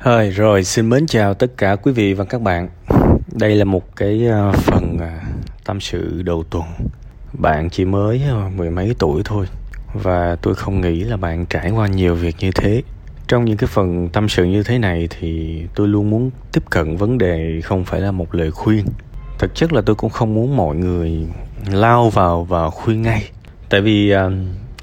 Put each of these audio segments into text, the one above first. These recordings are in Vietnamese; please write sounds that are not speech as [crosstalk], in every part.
Hơi rồi, xin mến chào tất cả quý vị và các bạn. Đây là một cái ờ, phần ờ, tâm sự đầu tuần. Bạn chỉ mới ờ, mười mấy tuổi thôi và tôi không nghĩ là bạn trải qua nhiều việc như thế. Trong những cái phần tâm sự như thế này thì tôi luôn muốn tiếp cận vấn đề không phải là một lời khuyên. Thực chất là tôi cũng không muốn mọi người lao vào và khuyên ngay. Tại vì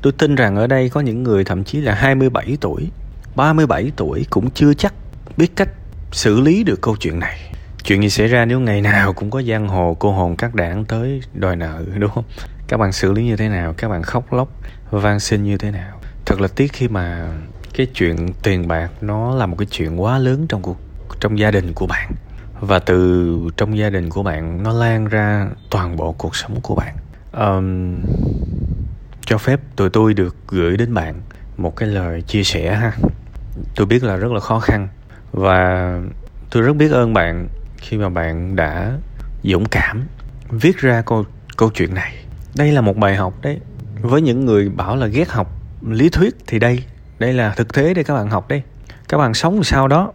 tôi tin rằng ở đây có những người thậm chí là 27 tuổi 37 tuổi cũng chưa chắc biết cách xử lý được câu chuyện này. Chuyện gì xảy ra nếu ngày nào cũng có giang hồ cô hồn các đảng tới đòi nợ đúng không? Các bạn xử lý như thế nào? Các bạn khóc lóc van xin như thế nào? Thật là tiếc khi mà cái chuyện tiền bạc nó là một cái chuyện quá lớn trong cuộc trong gia đình của bạn. Và từ trong gia đình của bạn nó lan ra toàn bộ cuộc sống của bạn. Um, cho phép tụi tôi được gửi đến bạn một cái lời chia sẻ ha. Tôi biết là rất là khó khăn và tôi rất biết ơn bạn khi mà bạn đã dũng cảm viết ra câu câu chuyện này. Đây là một bài học đấy. Với những người bảo là ghét học lý thuyết thì đây đây là thực tế để các bạn học đây. Các bạn sống sau đó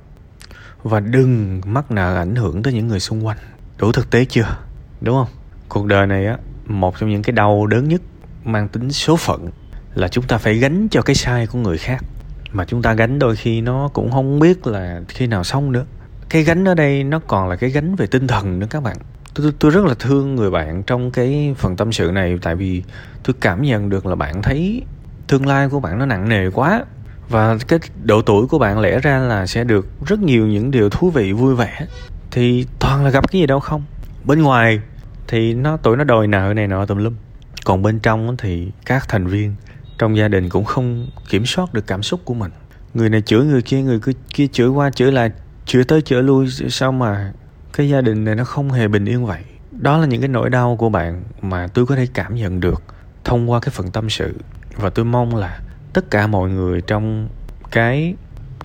và đừng mắc nợ ảnh hưởng tới những người xung quanh. Đủ thực tế chưa? Đúng không? Cuộc đời này á, một trong những cái đau đớn nhất mang tính số phận là chúng ta phải gánh cho cái sai của người khác mà chúng ta gánh đôi khi nó cũng không biết là khi nào xong nữa. Cái gánh ở đây nó còn là cái gánh về tinh thần nữa các bạn. Tôi, tôi, tôi rất là thương người bạn trong cái phần tâm sự này tại vì tôi cảm nhận được là bạn thấy tương lai của bạn nó nặng nề quá. Và cái độ tuổi của bạn lẽ ra là sẽ được rất nhiều những điều thú vị vui vẻ. Thì toàn là gặp cái gì đâu không? Bên ngoài thì nó tuổi nó đòi nợ này nọ tùm lum. Còn bên trong thì các thành viên trong gia đình cũng không kiểm soát được cảm xúc của mình. Người này chửi người kia người kia chửi qua chửi lại, chửi tới chửi lui, sao mà cái gia đình này nó không hề bình yên vậy? Đó là những cái nỗi đau của bạn mà tôi có thể cảm nhận được thông qua cái phần tâm sự. Và tôi mong là tất cả mọi người trong cái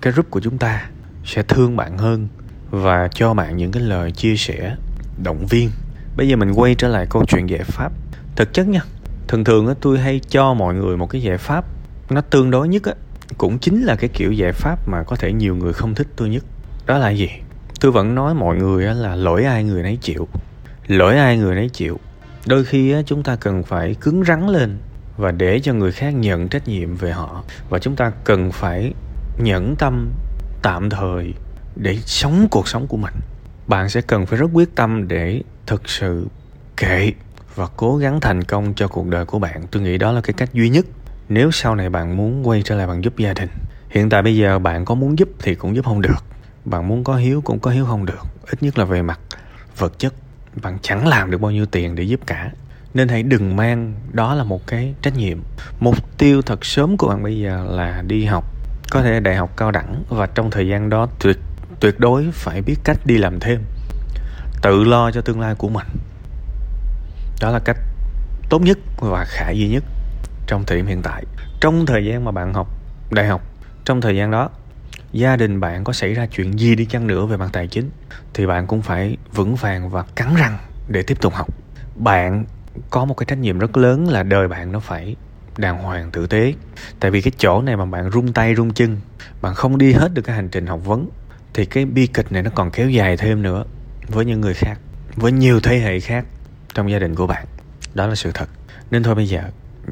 cái group của chúng ta sẽ thương bạn hơn và cho bạn những cái lời chia sẻ động viên. Bây giờ mình quay trở lại câu chuyện giải pháp thực chất nha thường thường á, tôi hay cho mọi người một cái giải pháp nó tương đối nhất á, cũng chính là cái kiểu giải pháp mà có thể nhiều người không thích tôi nhất. Đó là gì? Tôi vẫn nói mọi người là lỗi ai người nấy chịu. Lỗi ai người nấy chịu. Đôi khi á, chúng ta cần phải cứng rắn lên và để cho người khác nhận trách nhiệm về họ. Và chúng ta cần phải nhẫn tâm, tạm thời để sống cuộc sống của mình. Bạn sẽ cần phải rất quyết tâm để thực sự kệ và cố gắng thành công cho cuộc đời của bạn. Tôi nghĩ đó là cái cách duy nhất. Nếu sau này bạn muốn quay trở lại bạn giúp gia đình, hiện tại bây giờ bạn có muốn giúp thì cũng giúp không được. Bạn muốn có hiếu cũng có hiếu không được. Ít nhất là về mặt vật chất, bạn chẳng làm được bao nhiêu tiền để giúp cả. Nên hãy đừng mang đó là một cái trách nhiệm. Mục tiêu thật sớm của bạn bây giờ là đi học, có thể đại học cao đẳng, và trong thời gian đó tuyệt tuyệt đối phải biết cách đi làm thêm. Tự lo cho tương lai của mình đó là cách tốt nhất và khả duy nhất trong thời điểm hiện tại. Trong thời gian mà bạn học đại học, trong thời gian đó, gia đình bạn có xảy ra chuyện gì đi chăng nữa về mặt tài chính, thì bạn cũng phải vững vàng và cắn răng để tiếp tục học. Bạn có một cái trách nhiệm rất lớn là đời bạn nó phải đàng hoàng tử tế. Tại vì cái chỗ này mà bạn rung tay rung chân, bạn không đi hết được cái hành trình học vấn, thì cái bi kịch này nó còn kéo dài thêm nữa với những người khác, với nhiều thế hệ khác trong gia đình của bạn. Đó là sự thật. Nên thôi bây giờ,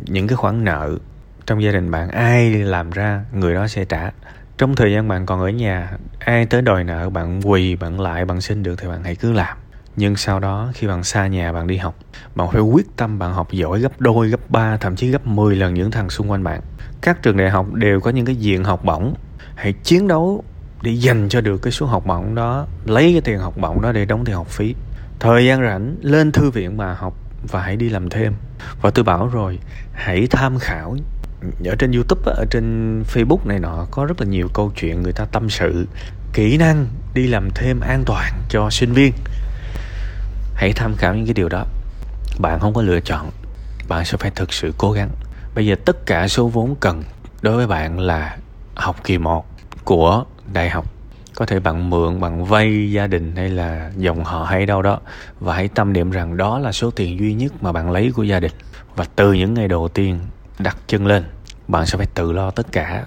những cái khoản nợ trong gia đình bạn, ai làm ra, người đó sẽ trả. Trong thời gian bạn còn ở nhà, ai tới đòi nợ, bạn quỳ, bạn lại, bạn xin được thì bạn hãy cứ làm. Nhưng sau đó, khi bạn xa nhà, bạn đi học, bạn phải quyết tâm bạn học giỏi gấp đôi, gấp ba, thậm chí gấp 10 lần những thằng xung quanh bạn. Các trường đại học đều có những cái diện học bổng. Hãy chiến đấu để dành cho được cái số học bổng đó, lấy cái tiền học bổng đó để đóng tiền học phí thời gian rảnh, lên thư viện mà học và hãy đi làm thêm. Và tôi bảo rồi, hãy tham khảo. Ở trên youtube ở trên facebook này nọ, có rất là nhiều câu chuyện người ta tâm sự, kỹ năng đi làm thêm an toàn cho sinh viên. Hãy tham khảo những cái điều đó. Bạn không có lựa chọn, bạn sẽ phải thực sự cố gắng. Bây giờ tất cả số vốn cần đối với bạn là học kỳ 1 của đại học có thể bạn mượn, bạn vay gia đình hay là dòng họ hay đâu đó. Và hãy tâm niệm rằng đó là số tiền duy nhất mà bạn lấy của gia đình. Và từ những ngày đầu tiên đặt chân lên, bạn sẽ phải tự lo tất cả.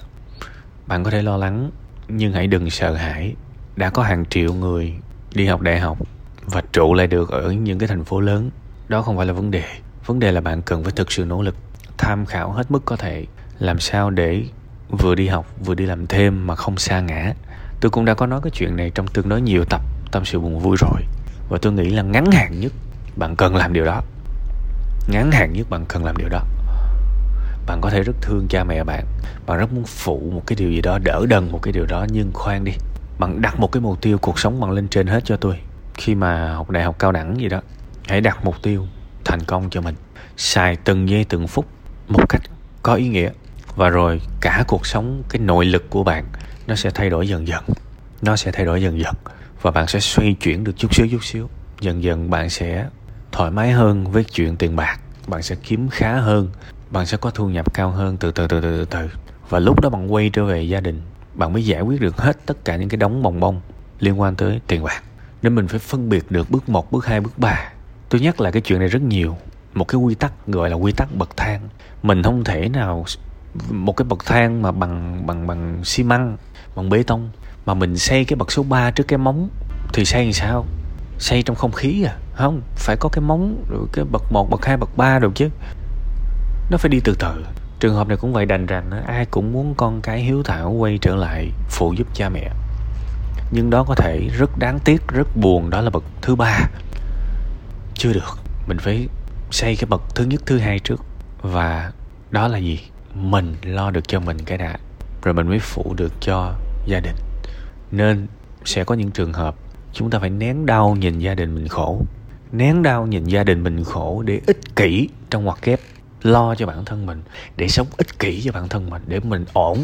Bạn có thể lo lắng, nhưng hãy đừng sợ hãi. Đã có hàng triệu người đi học đại học và trụ lại được ở những cái thành phố lớn, đó không phải là vấn đề. Vấn đề là bạn cần phải thực sự nỗ lực, tham khảo hết mức có thể, làm sao để vừa đi học, vừa đi làm thêm mà không xa ngã tôi cũng đã có nói cái chuyện này trong tương đối nhiều tập, tâm sự buồn vui rồi. Và tôi nghĩ là ngắn hạn nhất bạn cần làm điều đó. Ngắn hạn nhất bạn cần làm điều đó. Bạn có thể rất thương cha mẹ bạn. Bạn rất muốn phụ một cái điều gì đó, đỡ đần một cái điều đó, nhưng khoan đi. Bạn đặt một cái mục tiêu cuộc sống bạn lên trên hết cho tôi. Khi mà học đại học cao đẳng gì đó, hãy đặt mục tiêu thành công cho mình. Xài từng giây từng phút một cách có ý nghĩa. Và rồi cả cuộc sống, cái nội lực của bạn nó sẽ thay đổi dần dần. Nó sẽ thay đổi dần dần. Và bạn sẽ xoay chuyển được chút xíu chút xíu. Dần dần bạn sẽ thoải mái hơn với chuyện tiền bạc. Bạn sẽ kiếm khá hơn. Bạn sẽ có thu nhập cao hơn từ từ từ từ từ từ. Và lúc đó bạn quay trở về gia đình bạn mới giải quyết được hết tất cả những cái đống bồng bông liên quan tới tiền bạc. Nên mình phải phân biệt được bước 1, bước 2, bước 3 tôi nhắc lại cái chuyện này rất nhiều. Một cái quy tắc gọi là quy tắc bậc thang. Mình không thể nào một cái bậc thang mà bằng bằng bằng xi măng bằng bê tông mà mình xây cái bậc số 3 trước cái móng thì xây làm sao? Xây trong không khí à? Không phải có cái móng rồi cái bậc 1, bậc 2, bậc 3 rồi chứ. Nó phải đi từ từ. Trường hợp này cũng vậy đành rằng ai cũng muốn con cái hiếu thảo quay trở lại phụ giúp cha mẹ. Nhưng đó có thể rất đáng tiếc rất buồn đó là bậc thứ ba. Chưa được. Mình phải xây cái bậc thứ nhất thứ hai trước. Và đó là gì? Mình lo được cho mình cái đã. Rồi mình mới phụ được cho gia đình. Nên sẽ có những trường hợp chúng ta phải nén đau nhìn gia đình mình khổ. Nén đau nhìn gia đình mình khổ để ích kỷ trong ngoặc kép. Lo cho bản thân mình, để sống ích kỷ cho bản thân mình, để mình ổn.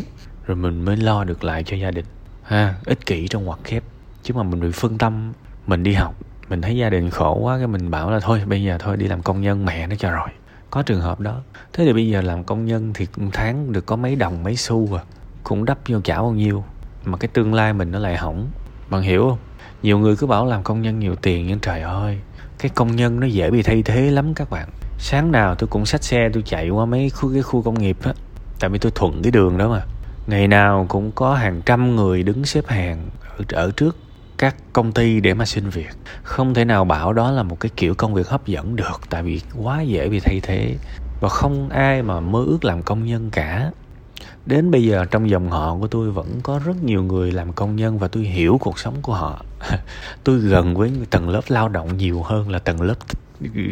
Rồi mình mới lo được lại cho gia đình. Ha, ích kỷ trong ngoặc kép. Chứ mà mình bị phân tâm, mình đi học, mình thấy gia đình khổ quá, cái mình bảo là thôi, bây giờ thôi, đi làm công nhân, mẹ nó cho rồi. Có trường hợp đó. Thế thì bây giờ làm công nhân thì tháng được có mấy đồng, mấy xu à. Cũng đắp vô chả bao nhiêu mà cái tương lai mình nó lại hỏng. Bạn hiểu không? Nhiều người cứ bảo làm công nhân nhiều tiền nhưng trời ơi cái công nhân nó dễ bị thay thế lắm các bạn. Sáng nào tôi cũng xách xe tôi chạy qua mấy khu cái khu công nghiệp á. Tại vì tôi thuận cái đường đó mà. Ngày nào cũng có hàng trăm người đứng xếp hàng ở, ở trước các công ty để mà xin việc. Không thể nào bảo đó là một cái kiểu công việc hấp dẫn được tại vì quá dễ bị thay thế. Và không ai mà mơ ước làm công nhân cả đến bây giờ trong dòng họ của tôi vẫn có rất nhiều người làm công nhân và tôi hiểu cuộc sống của họ. [laughs] Tôi gần với tầng lớp lao động nhiều hơn là tầng lớp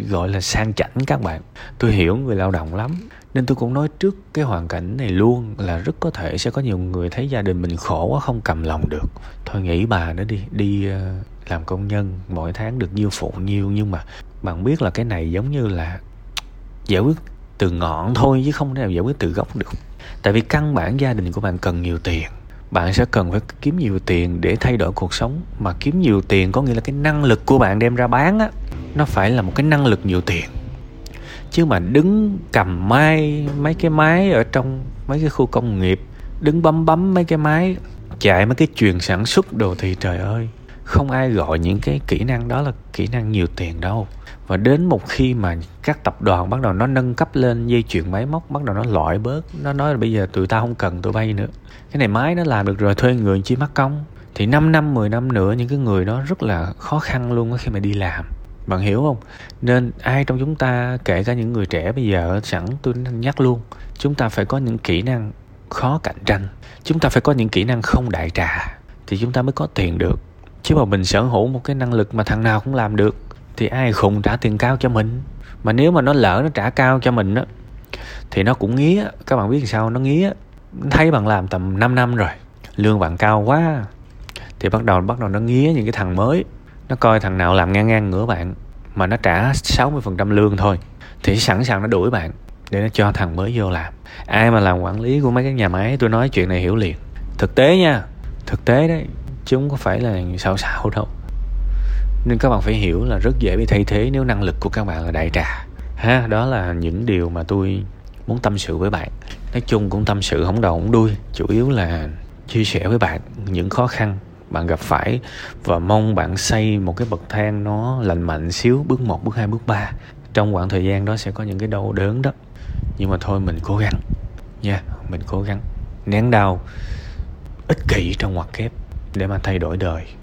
gọi là sang chảnh các bạn. Tôi hiểu người lao động lắm, nên tôi cũng nói trước cái hoàn cảnh này luôn là rất có thể sẽ có nhiều người thấy gia đình mình khổ quá không cầm lòng được. Thôi nghĩ bà nó đi đi ờ, làm công nhân, mỗi tháng được nhiêu phụ nhiêu, nhưng mà bạn biết là cái này giống như là giải quyết từ ngọn thôi, chứ không thể nào giải quyết từ gốc được tại vì căn bản gia đình của bạn cần nhiều tiền. Bạn sẽ cần phải kiếm nhiều tiền để thay đổi cuộc sống. Mà kiếm nhiều tiền có nghĩa là cái năng lực của bạn đem ra bán á, nó phải là một cái năng lực nhiều tiền. Chứ mà đứng cầm máy mấy cái máy ở trong mấy cái khu công nghiệp, đứng bấm bấm mấy cái máy, chạy mấy cái truyền sản xuất đồ thì trời ơi không ai gọi những cái kỹ năng đó là kỹ năng nhiều tiền đâu. Và đến một khi mà các tập đoàn bắt đầu nó nâng cấp lên dây chuyền máy móc, bắt đầu nó loại bớt, nó nói là bây giờ tụi ta không cần tụi bay nữa. Cái này máy nó làm được rồi, thuê người chi mất công. Thì 5 năm 10 năm nữa, những cái người đó rất là khó khăn luôn khi mà đi làm. Bạn hiểu không? Nên ai trong chúng ta, kể cả những người trẻ bây giờ, sẵn tôi nhắc luôn, chúng ta phải có những kỹ năng khó cạnh tranh. Chúng ta phải có những kỹ năng không đại trà. Thì chúng ta mới có tiền được chứ mà mình sở hữu một cái năng lực mà thằng nào cũng làm được, thì ai khùng trả tiền cao cho mình? Mà nếu mà nó lỡ nó trả cao cho mình á, thì nó cũng nghía các bạn biết sao? Nó nghía thấy bạn làm tầm 5 năm rồi, lương bạn cao quá, thì bắt đầu bắt đầu nó nghía những cái thằng mới. Nó coi thằng nào làm ngang ngang ngửa bạn, mà nó trả 60% lương thôi, thì sẵn sàng nó đuổi bạn để nó cho thằng mới vô làm. Ai mà làm quản lý của mấy cái nhà máy tôi nói chuyện này hiểu liền. Thực tế nha, thực tế đấy chứ không có phải là xạo xạo đâu. Nên các bạn phải hiểu là rất dễ bị thay thế nếu năng lực của các bạn là đại trà. Ha, đó là những điều mà tôi muốn tâm sự với bạn. Nói chung cũng tâm sự không đầu không đuôi, chủ yếu là chia sẻ với bạn những khó khăn bạn gặp phải và mong bạn xây một cái bậc thang nó lành mạnh xíu, bước một, bước hai, bước ba. Trong khoảng thời gian đó sẽ có những cái đau đớn đó. Nhưng mà thôi, mình cố gắng nha, mình cố gắng. Nén đau, ích kỷ trong ngoặc kép để mà thay đổi đời.